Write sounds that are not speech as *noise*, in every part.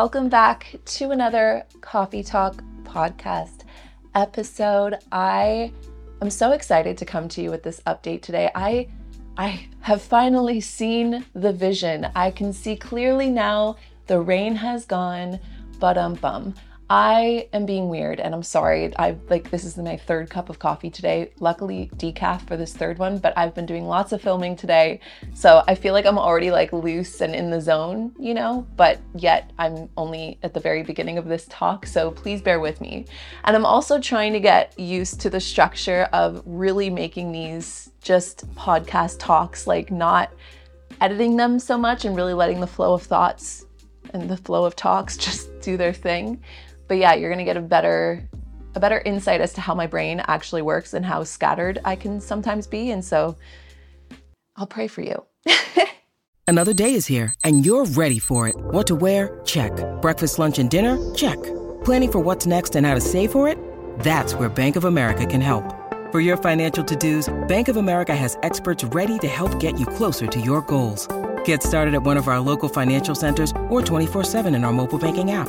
Welcome back to another Coffee Talk podcast episode. I am so excited to come to you with this update today. I I have finally seen the vision. I can see clearly now the rain has gone, but um bum. I am being weird and I'm sorry. I like this is my third cup of coffee today. Luckily decaf for this third one, but I've been doing lots of filming today. So I feel like I'm already like loose and in the zone, you know, but yet I'm only at the very beginning of this talk, so please bear with me. And I'm also trying to get used to the structure of really making these just podcast talks like not editing them so much and really letting the flow of thoughts and the flow of talks *laughs* just do their thing but yeah, you're gonna get a better a better insight as to how my brain actually works and how scattered I can sometimes be. And so I'll pray for you. *laughs* Another day is here and you're ready for it. What to wear? Check. Breakfast, lunch, and dinner? Check. Planning for what's next and how to save for it? That's where Bank of America can help. For your financial to-dos, Bank of America has experts ready to help get you closer to your goals. Get started at one of our local financial centers or 24-7 in our mobile banking app.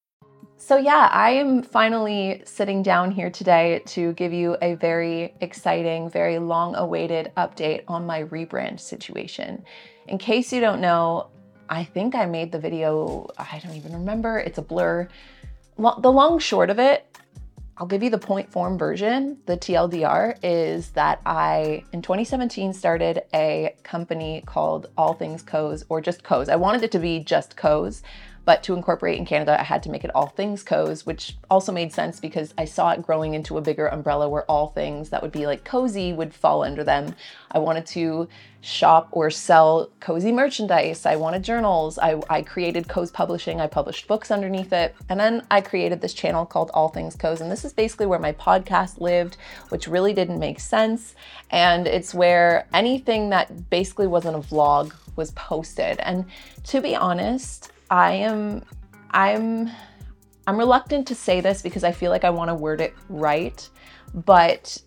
So, yeah, I am finally sitting down here today to give you a very exciting, very long awaited update on my rebrand situation. In case you don't know, I think I made the video, I don't even remember, it's a blur. The long short of it, I'll give you the point form version. The TLDR is that I, in 2017, started a company called All Things Koze or just Koze. I wanted it to be just Koze but to incorporate in Canada, I had to make it all things Koze, which also made sense because I saw it growing into a bigger umbrella where all things that would be like cozy would fall under them. I wanted to shop or sell cozy merchandise. I wanted journals. I, I created Koze Publishing. I published books underneath it. And then I created this channel called All Things Koze. And this is basically where my podcast lived, which really didn't make sense. And it's where anything that basically wasn't a vlog was posted. And to be honest, I am I'm I'm reluctant to say this because I feel like I want to word it right, but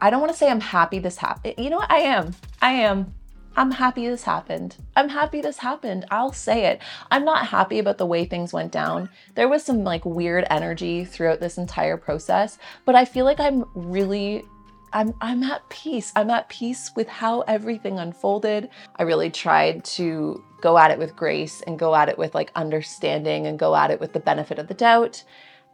I don't want to say I'm happy this happened. You know what? I am. I am. I'm happy this happened. I'm happy this happened. I'll say it. I'm not happy about the way things went down. There was some like weird energy throughout this entire process, but I feel like I'm really I'm I'm at peace. I'm at peace with how everything unfolded. I really tried to go at it with grace and go at it with like understanding and go at it with the benefit of the doubt.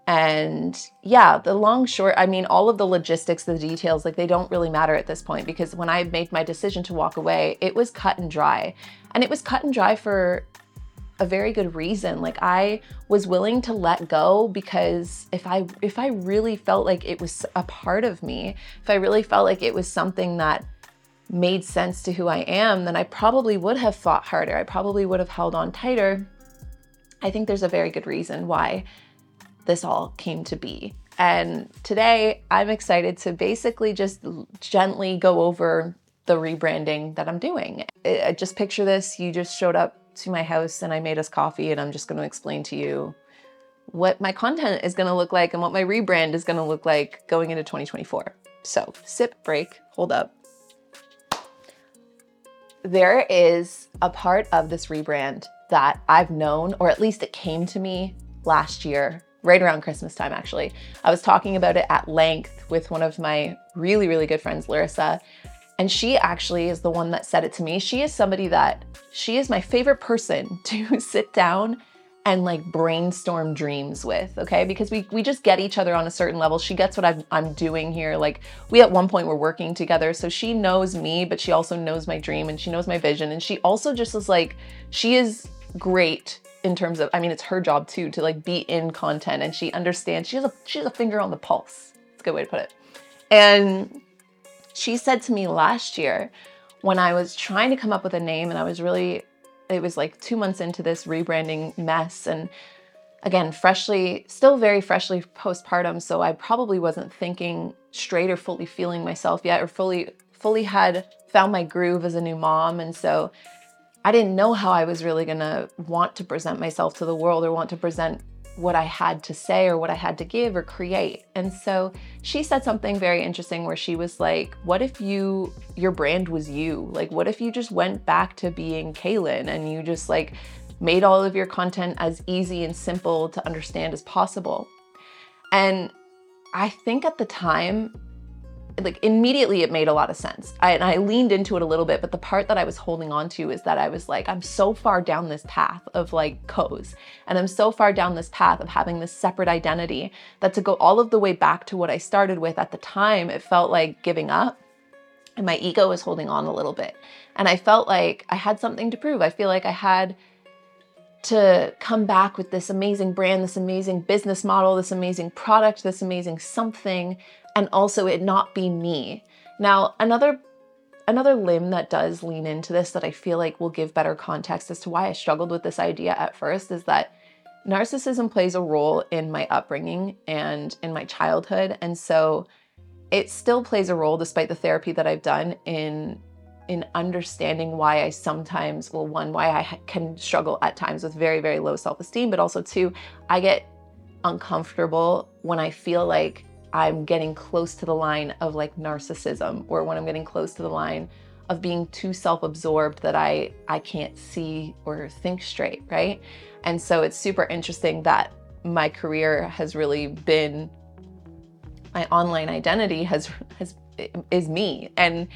And yeah, the long short, I mean, all of the logistics, the details, like they don't really matter at this point because when I made my decision to walk away, it was cut and dry. And it was cut and dry for a very good reason. Like I was willing to let go because if I if I really felt like it was a part of me, if I really felt like it was something that made sense to who I am, then I probably would have fought harder. I probably would have held on tighter. I think there's a very good reason why this all came to be. And today I'm excited to basically just gently go over the rebranding that I'm doing. I just picture this you just showed up to my house and I made us coffee, and I'm just going to explain to you what my content is going to look like and what my rebrand is going to look like going into 2024. So, sip, break, hold up. There is a part of this rebrand that I've known, or at least it came to me last year, right around Christmas time, actually. I was talking about it at length with one of my really, really good friends, Larissa, and she actually is the one that said it to me. She is somebody that she is my favorite person *laughs* to sit down and like brainstorm dreams with, okay? Because we we just get each other on a certain level. She gets what I'm I'm doing here. Like we at one point were working together, so she knows me, but she also knows my dream and she knows my vision and she also just is like she is great in terms of I mean it's her job too to like be in content and she understands she has a she has a finger on the pulse. It's a good way to put it. And she said to me last year when I was trying to come up with a name and I was really it was like 2 months into this rebranding mess and again freshly still very freshly postpartum so I probably wasn't thinking straight or fully feeling myself yet or fully fully had found my groove as a new mom and so I didn't know how I was really going to want to present myself to the world or want to present what I had to say or what I had to give or create. And so she said something very interesting where she was like, What if you, your brand was you? Like, what if you just went back to being Kalyn and you just like made all of your content as easy and simple to understand as possible? And I think at the time, like immediately it made a lot of sense. I, and I leaned into it a little bit, but the part that I was holding on to is that I was like, I'm so far down this path of like Koze, and I'm so far down this path of having this separate identity that to go all of the way back to what I started with at the time, it felt like giving up. And my ego was holding on a little bit. And I felt like I had something to prove. I feel like I had to come back with this amazing brand, this amazing business model, this amazing product, this amazing something and also it not be me. Now, another another limb that does lean into this that I feel like will give better context as to why I struggled with this idea at first is that narcissism plays a role in my upbringing and in my childhood and so it still plays a role despite the therapy that I've done in in understanding why I sometimes well one why I can struggle at times with very very low self-esteem but also two I get uncomfortable when I feel like I'm getting close to the line of like narcissism or when I'm getting close to the line of being too self-absorbed that I I can't see or think straight, right? And so it's super interesting that my career has really been my online identity has has is me and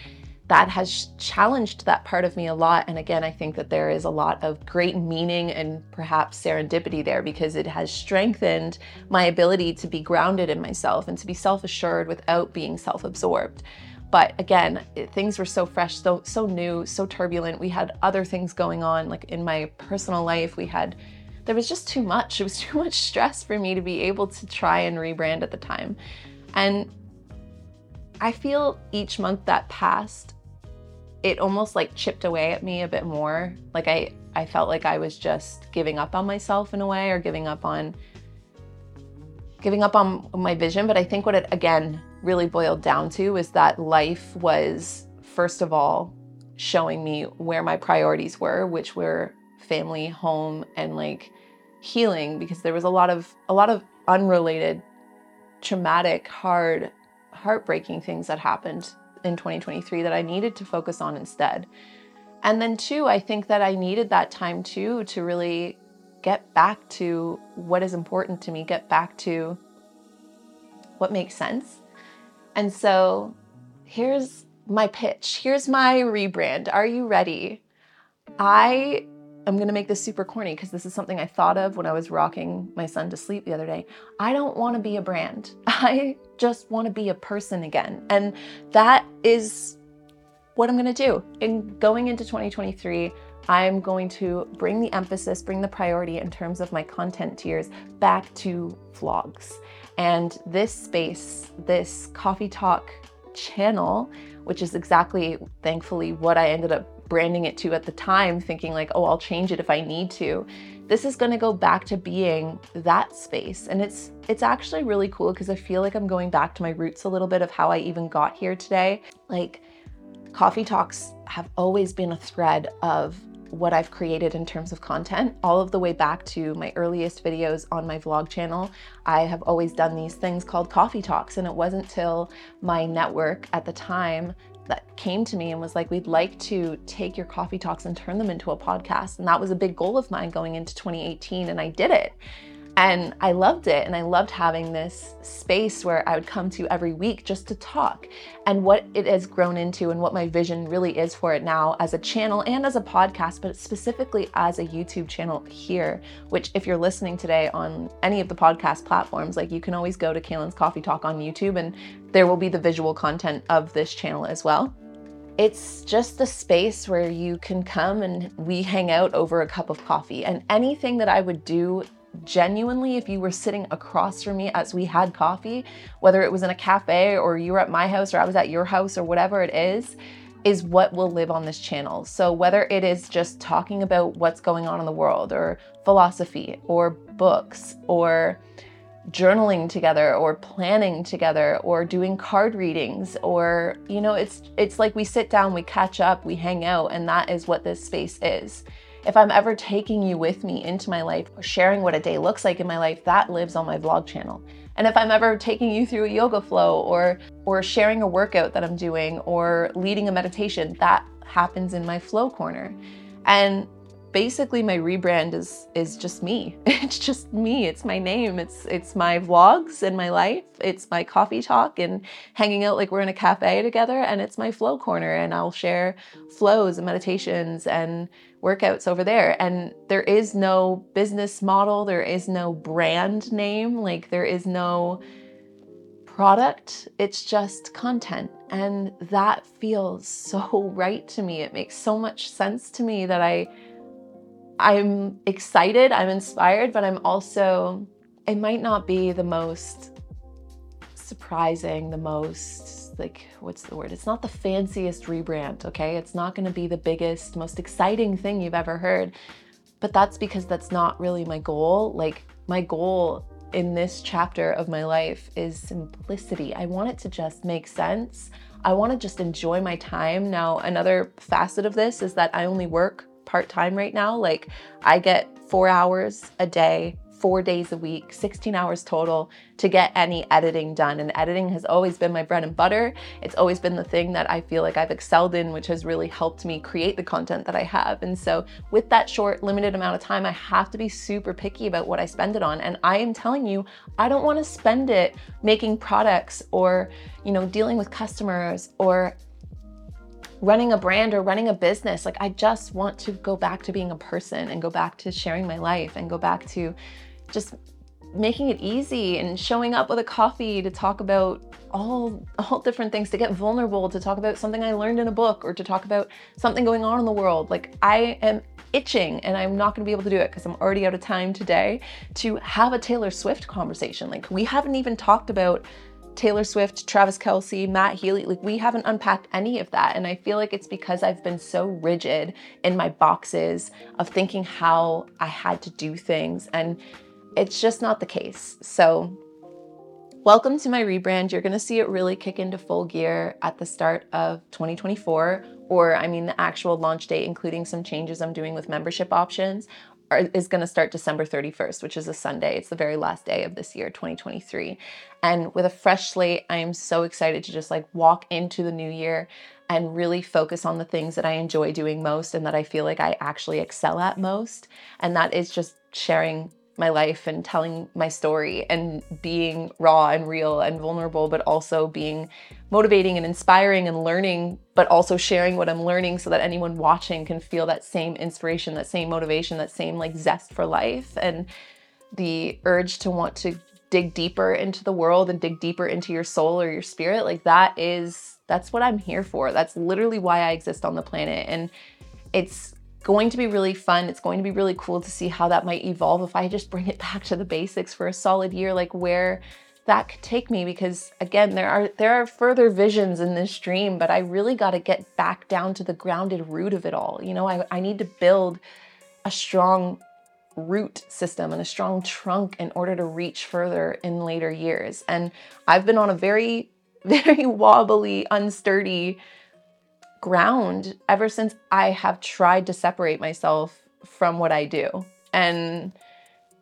that has challenged that part of me a lot. And again, I think that there is a lot of great meaning and perhaps serendipity there because it has strengthened my ability to be grounded in myself and to be self assured without being self absorbed. But again, it, things were so fresh, so so new, so turbulent. We had other things going on, like in my personal life. We had there was just too much. It was *laughs* too much stress for me to be able to try and rebrand at the time. And I feel each month that passed, it almost like chipped away at me a bit more. Like I I felt like I was just giving up on myself in a way or giving up on giving up on my vision, but I think what it again really boiled down to is that life was first of all showing me where my priorities were, which were family, home and like healing because there was a lot of a lot of unrelated traumatic, hard, heartbreaking things that happened in 2023 that I needed to focus on instead. And then, two, I think that I needed that time too to really get back to what is important to me, get back to what makes sense. And so, here's my pitch. Here's my rebrand. Are you ready? I I'm going to make this super corny because this is something I thought of when I was rocking my son to sleep the other day. I don't want to be a brand. *laughs* I just want to be a person again. And that is what I'm going to do. In going into 2023, I'm going to bring the emphasis, bring the priority in terms of my content tiers back to vlogs. And this space, this coffee talk channel, which is exactly, thankfully, what I ended up branding it to at the time, thinking like, oh, I'll change it if I need to. This is going to go back to being that space. And it's it's actually really cool because I feel like I'm going back to my roots a little bit of how I even got here today. Like coffee talks have always been a thread of what I've created in terms of content, all of the way back to my earliest videos on my vlog channel. I have always done these things called coffee talks, and it wasn't till my network at the time that came to me and was like, We'd like to take your coffee talks and turn them into a podcast. And that was a big goal of mine going into 2018, and I did it. And I loved it. And I loved having this space where I would come to every week just to talk and what it has grown into and what my vision really is for it now as a channel and as a podcast, but specifically as a YouTube channel here, which if you're listening today on any of the podcast platforms, like you can always go to Kalyn's Coffee Talk on YouTube and there will be the visual content of this channel as well. it's just the space where you can come and we hang out over a cup of coffee. And anything that I would do genuinely, if you were sitting across from me as we had coffee, whether it was in a cafe or you were at my house or I was at your house or whatever it is, is what will live on this channel. So, whether it is just talking about what's going on in the world, or philosophy, or books, or journaling together or planning together or doing card readings or you know it's it's like we sit down we catch up we hang out and that is what this space is if i'm ever taking you with me into my life or sharing what a day looks like in my life that lives on my vlog channel. And if i'm ever taking you through a yoga flow or or sharing a workout that i'm doing or leading a meditation that happens in my flow corner. And basically my rebrand is is just me. *laughs* It's just me. It's my name. It's it's my vlogs and my life. It's my coffee talk and hanging out like we're in a cafe together and it's my flow corner and I'll share flows and meditations and workouts over there. And there is no business model, there is no brand name, like there is no product. It's just content. And that feels so *laughs* right to me. It makes so much sense to me that I I'm excited, I'm inspired, but I'm also, it might not be the most surprising, the most, like, what's the word? It's not the fanciest rebrand, okay? It's not gonna be the biggest, most exciting thing you've ever heard, but that's because that's not really my goal. Like, my goal in this chapter of my life is simplicity. I want it to just make sense. I want to just enjoy my time. Now, another facet of this is that I only work part time right now. Like I get four hours a day, four days a week, 16 hours total to get any editing done. And editing has always been my bread and butter. It's always been the thing that I feel like I've excelled in, which has really helped me create the content that I have. And so, with that short, limited amount of time, I have to be super picky about what I spend it on. And I am telling you, I don't want to spend it making products or, you know, dealing with customers or running a brand or running a business. Like, I just want to go back to being a person and go back to sharing my life and go back to just making it easy and showing up with a coffee to talk about all all different things to get vulnerable to talk about something I learned in a book or to talk about something going on in the world like I am itching and I'm not going to be able to do it because I'm already out of time today to have a Taylor Swift conversation like we haven't even talked about Taylor Swift, Travis Kelce, Matt Healy, like we haven't unpacked any of that. And I feel like it's because I've been so rigid in my boxes of thinking how I had to do things. And it's just not the case. So, welcome to my rebrand. You're gonna see it really kick into full gear at the start of 2024, or I mean, the actual launch date, including some changes I'm doing with membership options, is going to start December 31st, which is a Sunday. It's the very last day of this year, 2023. And with a fresh slate, I am so excited to just like walk into the new year and really focus on the things that I enjoy doing most and that I feel like I actually excel at most. And that is just sharing my life and telling my story and being raw and real and vulnerable, but also being motivating and inspiring and learning, but also sharing what I'm learning so that anyone watching can feel that same inspiration, that same motivation, that same like zest for life and the urge to want to dig deeper into the world and dig deeper into your soul or your spirit. Like that is that's what I'm here for. That's literally why I exist on the planet. And it's going to be really fun. It's going to be really cool to see how that might evolve if I just bring it *laughs* back to the basics for a solid year, like where that could take me because again there are there are further visions in this dream but i really got to get back down to the grounded root of it all you know I, I need to build a strong root system and a strong trunk in order to reach further in later years and i've been on a very *laughs* very wobbly unsturdy ground ever since I have tried to separate myself from what I do. And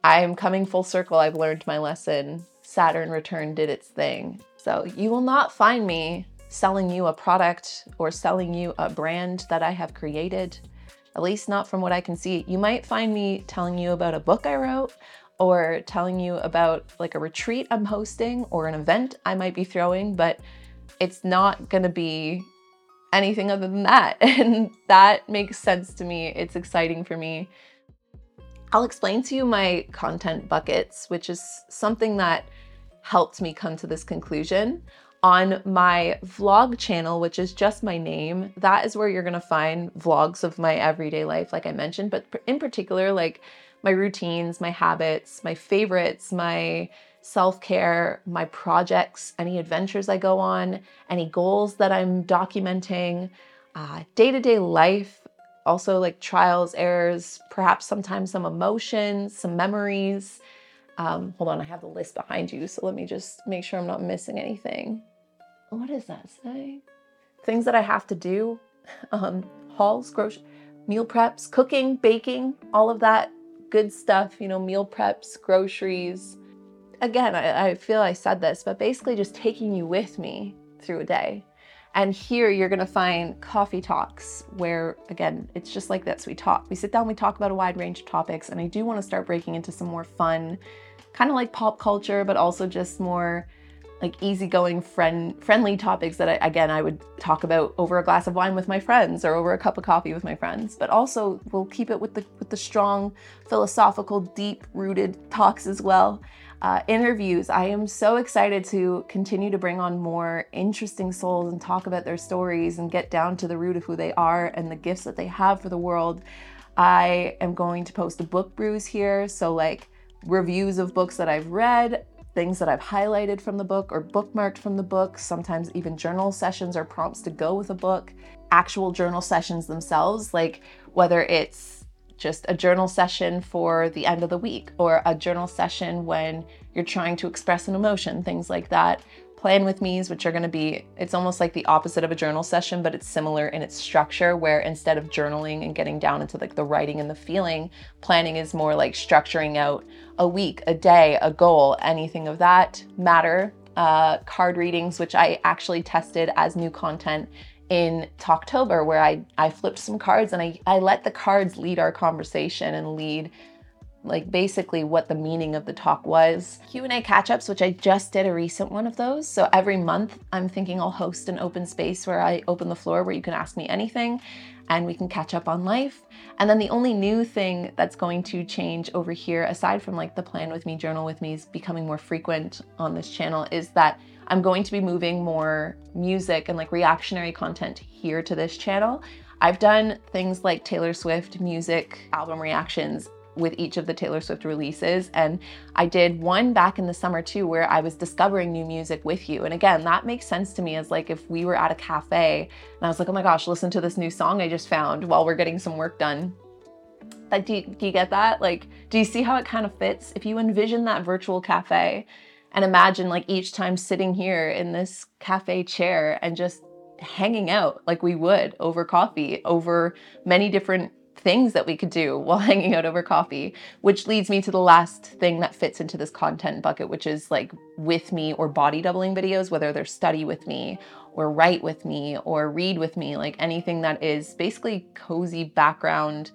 I'm coming full circle. I've learned my lesson. Saturn return did its thing. So you will not find me selling you a product or selling you a brand that I have created, at least not from what I can see. You might find me telling you about a book I wrote or telling you about like a retreat I'm hosting or an event I might be throwing, but it's not going to be anything other than that. *laughs* And that makes sense to me. It's exciting for me. I'll explain to you my content buckets, which is something that helped me come to this conclusion. On my vlog channel, which is just my name, that is where you're gonna find vlogs of my everyday life, like I mentioned, but in particular, like my routines, my habits, my favorites, my self care, my projects, any adventures I go on, any goals that I'm documenting, day to day life, also like trials, errors, perhaps sometimes some emotions, some memories. Um, hold on, I have the list behind you, so let me just make sure I'm not missing anything. What does that say? Things that I have to do, *laughs* um, hauls, grocery, meal preps, cooking, baking, all of that good stuff, you know, meal preps, groceries. Again, I, I feel I said this, but basically just taking you with me through a day. And here you're gonna find coffee talks where, again, it's just like this. We talk, we sit down, we talk about a wide range of topics. And I do wanna start breaking into some more fun, kind of like pop culture, but also just more like easygoing, friend friendly topics that I, again I would talk about over a glass of wine with my friends or over a cup of coffee with my friends. But also we'll keep it with the with the strong, philosophical, deep-rooted talks as well uh, interviews. I am so excited to continue to bring on more interesting souls and talk about their stories and get down to the root of who they are and the gifts that they have for the world. I am going to post a book brews here. So, like reviews of books that I've read, things that I've highlighted from the book or bookmarked from the book, sometimes even journal sessions or prompts to go with a book, actual journal sessions themselves, like whether it's just a journal session for the end of the week or a journal session when you're trying to express an emotion, things like that. Plan with me's, which are going to be, it's almost like the opposite of a journal session, but it's similar in its structure, where instead of journaling and getting down into like the writing and the feeling, planning is more like structuring out a week, a day, a goal, anything of that matter. Uh, card readings, which I actually tested as new content in Talktober where I, I flipped some cards and I, I let the cards lead our conversation and lead like basically what the meaning of the talk was. Q&A catch-ups, which I just did a recent one of those. So every month I'm thinking I'll host an open space where I open the floor where you can ask me anything and we can catch up on life. And then the only new thing that's going to change over here, aside from like the plan with me, journal with me is becoming more frequent on this channel, is that I'm going to be moving more music and like reactionary content here to this channel. I've done things like Taylor Swift music album reactions with each of the Taylor Swift releases. And I did one back in the summer too, where I was discovering new music with you. And again, that makes sense to me as like if we were at a cafe and I was like, oh my gosh, listen to this new song I just found while we're getting some work done. Like, do you, do you get that? Like, do you see how it kind of fits? If you envision that virtual cafe and imagine like each time sitting here in this cafe chair and just hanging out like we would over coffee, over many different things that we could do *laughs* while hanging out over coffee, which leads me to the last thing that fits into this content bucket, which is like with me or body doubling videos, whether they're study with me or write with me or read with me, like anything that is basically cozy background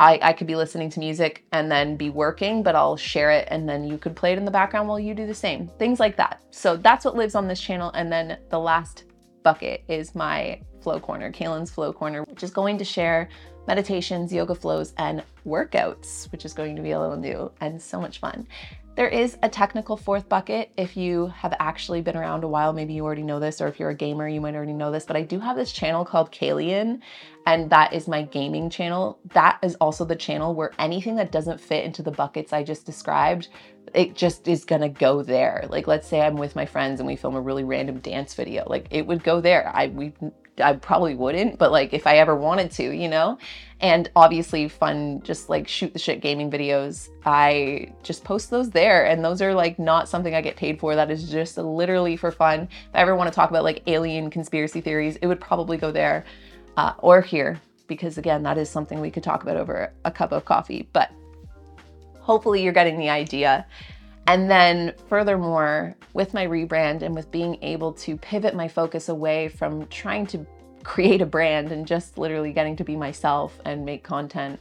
I, I could be listening to music and then be working, but I'll share it and then you could play it in the background while you do the same. Things like that. So that's what lives on this channel. And then the last bucket is my flow corner, Kalyn's flow corner, which is going to share meditations, yoga flows, and workouts, which is going to be a little new and so much fun. There is a technical fourth bucket. If you have actually been around a while, maybe you already know this, or if you're a gamer, you might already know this, but I do have this channel called Kalian, and that is my gaming channel. That is also the channel where anything that doesn't fit into the buckets I just described, it just is gonna go there. Like let's say I'm with my friends and we film a really random dance video, like it would go there. I we I probably wouldn't, but like if I ever wanted to, you know? And obviously fun, just like shoot the shit gaming videos. I just post those there and those are like not something I get paid for. That is just literally for fun. If I ever want to talk about like alien conspiracy theories, it would probably go there uh, or here because again, that is something we could talk about over a cup of coffee. But hopefully you're getting the idea. And then, furthermore, with my rebrand and with being able to pivot my focus away from trying to create a brand and just literally getting to be myself and make content,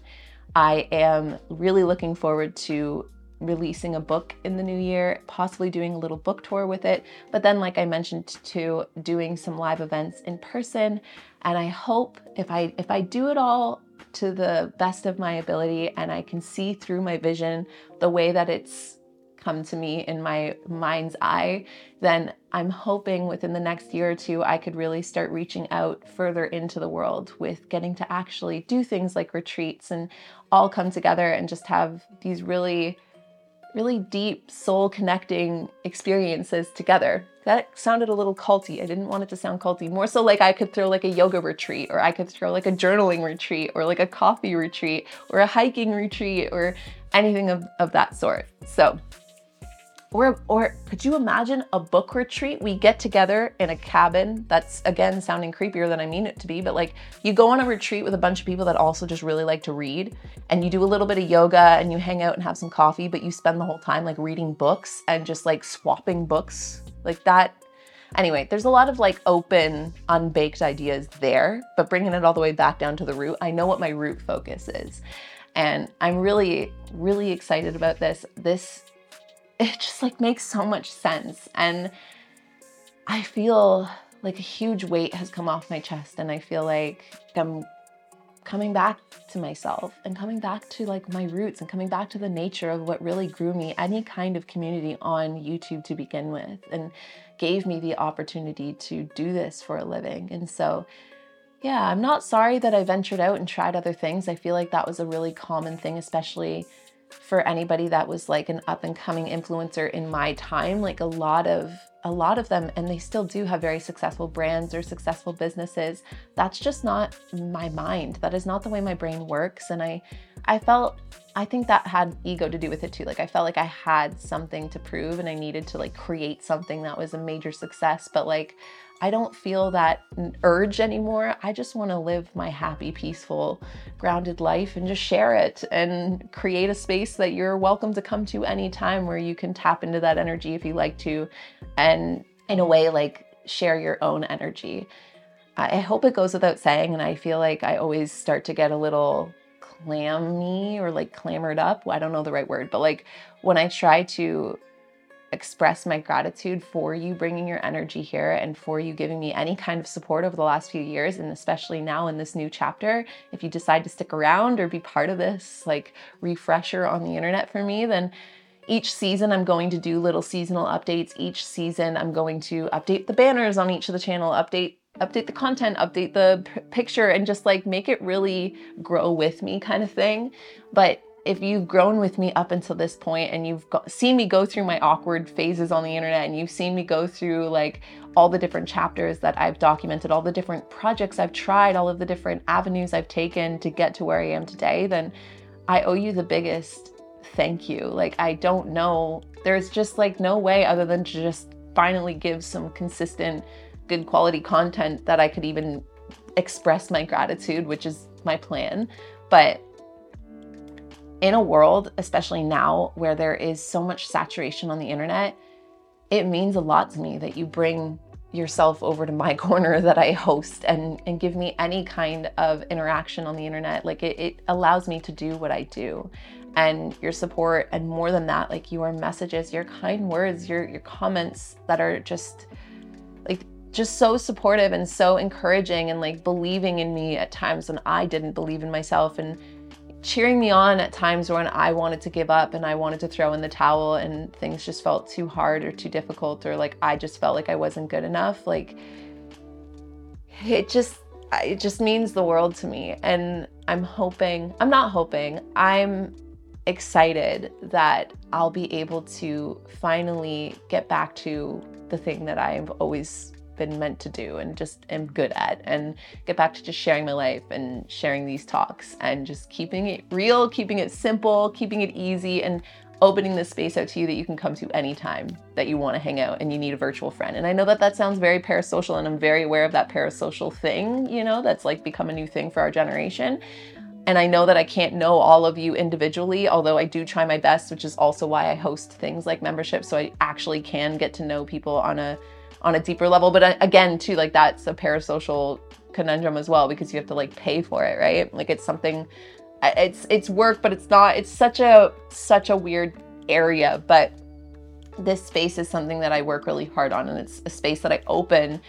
I am really looking forward to releasing a book in the new year, possibly doing a little book tour with it. But then, like I mentioned, to doing some live events in person. And I hope if I if I do it all to the best of my ability and I can see through my vision the way that it's come to me in my mind's eye, then I'm hoping within the next year or two, I could really start reaching out further into the world with getting to actually do things like retreats and all come together and just have these really really deep soul connecting experiences together. That sounded a little culty. I didn't want it to sound culty. More so like I could throw like a yoga retreat or I could throw like a journaling retreat or like a coffee retreat or a hiking retreat or anything of, of that sort. So or, or could you imagine a book retreat? We get together in a cabin. That's again sounding creepier than I mean it to be, but like you go on a retreat with a bunch of people that also just really like to read, and you do a little bit of yoga and you hang out and have some coffee, but you spend the whole time like reading books and just like swapping books like that. Anyway, there's a lot of like open, unbaked ideas there, but bringing it all the way back down to the root, I know what my root focus is. And I'm really, really excited about this. This it just like makes so much sense. And I feel like a huge weight has come off my chest and I feel like I'm coming back to myself and coming back to like my roots and coming back to the nature of what really grew me any kind of community on YouTube to begin with and gave me the opportunity to do this for a living. And so yeah, I'm not sorry that I ventured out and tried other things. I feel like that was a really common thing especially for anybody that was like an up and coming influencer in my time like a lot of a lot of them and they still do have very successful brands or successful businesses. That's just not my mind. That is not the way my brain works and i i felt i think that had ego to do with it too. Like i felt like i had something to prove and i needed to like create something that was a major success but like I don't feel that urge anymore. I just want to live my happy, peaceful, grounded life and just share it and create a space that you're welcome to come to anytime where you can tap into that energy if you like to and in a way like share your own energy. I hope it goes without saying and I feel like I always start to get a little clammy or like clamored up. I don't know the right word, but like when I try to express my gratitude for you bringing your energy here and for you giving me any kind of support over the last few years and especially now in this new chapter. If you decide to stick around or be part of this like refresher on the internet for me then each season I'm going to do little seasonal updates. Each season I'm going to update the banners on each of the channel update update the content update the p- picture and just like make it really grow with me kind of thing. But if you've grown with me up until this point and you've seen me go through my awkward phases on the internet and you've seen me go through like all the different chapters that I've documented, all the different projects I've tried, all of the different avenues I've taken to get to where I am today, then I owe you the biggest thank you. Like, I don't know, there's just like no way other than to just finally give some consistent, good quality content that I could even express my gratitude, which is my plan. But in a world, especially now where there is so much saturation on the internet, it means a lot to me that you bring yourself over to my *laughs* corner that I host and, and give me any kind of interaction on the internet. Like it, it allows me to do what I do. And your support, and more than that, like your messages, your kind words, your your comments that are just like just so supportive and so encouraging and like believing in me at times when I didn't believe in myself and cheering me on at times when I wanted to give up and I wanted to throw in the towel and things just felt too hard or too difficult or like I just felt like I wasn't good enough. Like it just it just means the world to me and I'm hoping, I'm not hoping, I'm excited that I'll be able to finally get back to the thing that I've always been meant to do and just am good at and get back to just sharing my life and sharing these talks and just keeping it real, keeping it simple, keeping it easy and opening this space out to you that you can come to anytime that you want to hang out and you need a virtual friend. And I know that that sounds very parasocial and I'm very aware of that parasocial thing, you know, that's like become a new thing for our generation. And I know that I can't know all of you individually, although I do try my best, which is also why I host things like membership so I actually can get to know people on a on a deeper level. But uh, again, too, like that's a parasocial conundrum as well because you have to like pay for it, right? Like it's something, it's it's work, but it's not. It's such a such a weird area, but this space is something that I work really hard on, and it's a space that I open,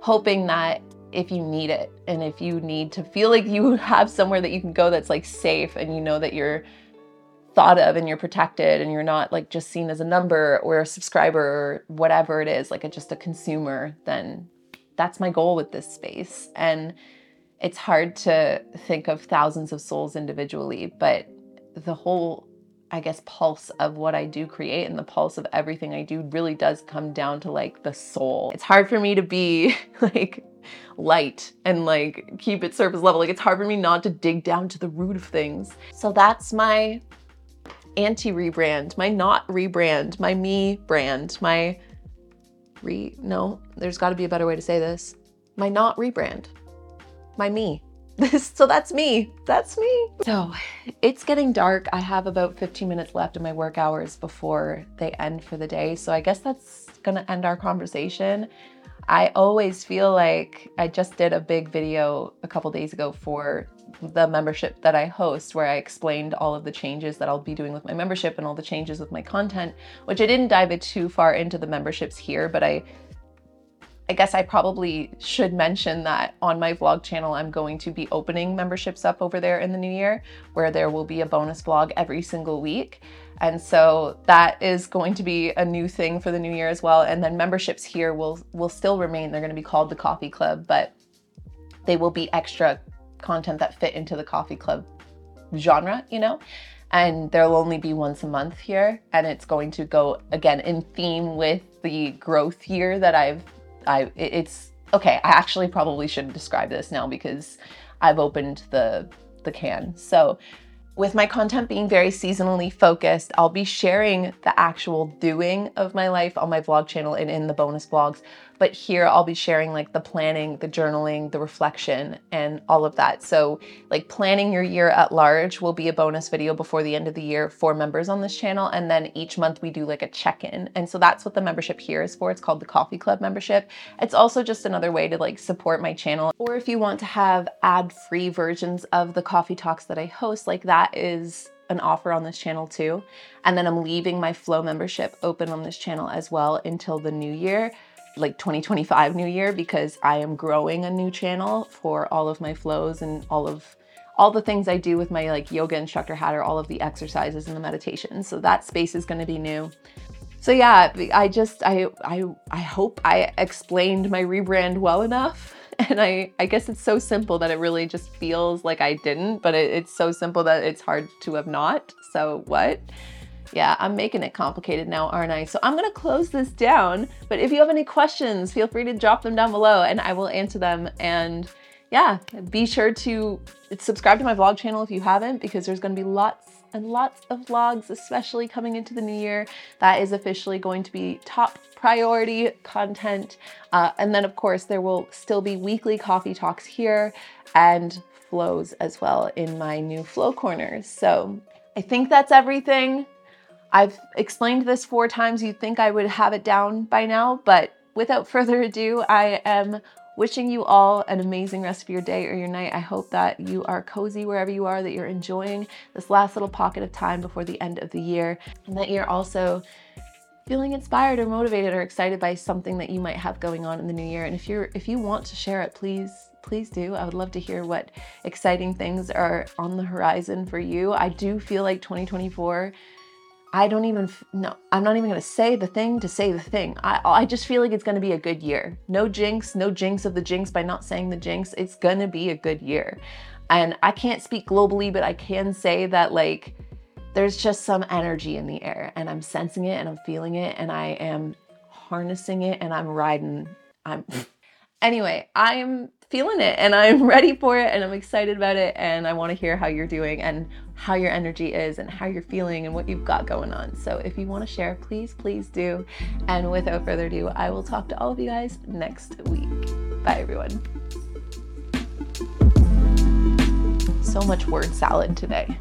hoping that if you need it and if you need to feel like you *laughs* have somewhere that you can go that's like safe and you know that you're thought of and you're protected and you're not like just seen as a number or a subscriber or whatever it is, like a, just a consumer, then that's my goal with this space. And it's hard to think of thousands of souls individually, but the whole, I guess, pulse of what I do create and the pulse of everything I do really does come down to like the soul. It's hard for me to be *laughs* like light and like keep it surface level. Like it's hard for me not to dig down to the root of things. So that's my anti rebrand, my not rebrand, my me brand, my re no, there's got to be a better way to say this. My not rebrand. My me. *laughs* So that's me. That's me. So, it's getting dark. I have about 15 minutes left of my work hours before they end for the day. So, I guess that's going to end our conversation. I always feel like I just did a big video a couple days ago for the membership that I host, where I explained all of the changes that I'll be doing with my membership and all the changes with my content, which I didn't dive it too far into the memberships here, but I I guess I probably should mention that on my vlog channel, I'm going to be opening memberships up over there in the new year, where there will be a bonus vlog every single week. And so that is going to be a new thing for the new year as well. And then memberships here will will still remain. They're going to be called the Coffee Club, but they will be extra content that fit into the coffee club genre, you know? And there'll only be once a month here. And it's going to go again in theme with the growth year that I've, I, it's, okay, I actually probably shouldn't describe this now because I've opened the, the can. So with my content being very seasonally focused, I'll be sharing the actual doing of my life on my vlog channel and in the bonus vlogs. But here I'll be sharing like the planning, the journaling, the reflection, and all of that. So, like planning your year at large will be a bonus video before the end of the year for members on this channel. And then each month we do like a check in. And so that's what the membership here is for. It's called the Coffee Club membership. It's also just another way to like support my channel. Or if you want to have ad free versions of the coffee talks that I host, like that is an offer on this channel too. And then I'm leaving my Flow membership open on this channel as well until the new year, like 2025 new year, because I am growing a new channel for all of my flows and all of all the things I do with my like yoga instructor hat or all of the exercises and the meditations. So that space is going to be new. So yeah, I just I I I hope I explained my rebrand well enough. *laughs* And I, I guess it's so simple that it really just feels like I didn't, but it, it's so simple that it's hard to have not. So what? Yeah, I'm making it complicated now, aren't I? So I'm gonna close this down, but if you have any questions, feel free to drop them down below and I will answer them. And yeah, be sure to subscribe to my vlog channel if you haven't, because there's gonna be lots and lots of vlogs, especially coming into the new year. That is officially going to be top priority content. Uh, and then, of course, there will still be weekly coffee talks here and flows as well in my new flow corners. So I think that's everything. I've explained this four times. You'd think I would have it down by now, but without *laughs* further ado, I am wishing you all an amazing rest of your day or your night. I hope that you are cozy wherever you are, that you're enjoying this last little pocket of time before the end of the year, and that you're also feeling inspired or motivated or excited by something that you might have going on in the new year. And if you're if you want to share it, please please do. I would love to hear what exciting things are on the horizon for you. I do feel like 2024 I don't even no, I'm not even going to say the thing to say the thing. I I just feel like it's going to be a good year. No jinx, no jinx of the jinx by not saying the jinx. It's going to be a good year. And I can't speak globally, but I can say that like there's just some energy in the air and I'm sensing it and I'm feeling it and I am harnessing it and I'm riding I'm *laughs* anyway, I'm feeling it and I'm *laughs* ready for it and I'm excited about it and I want to hear how you're doing and how your energy is and how you're feeling and what you've got going on. So if you want to share, please, please do. And without further ado, I will talk to all of you guys next week. Bye, everyone. So much word salad today.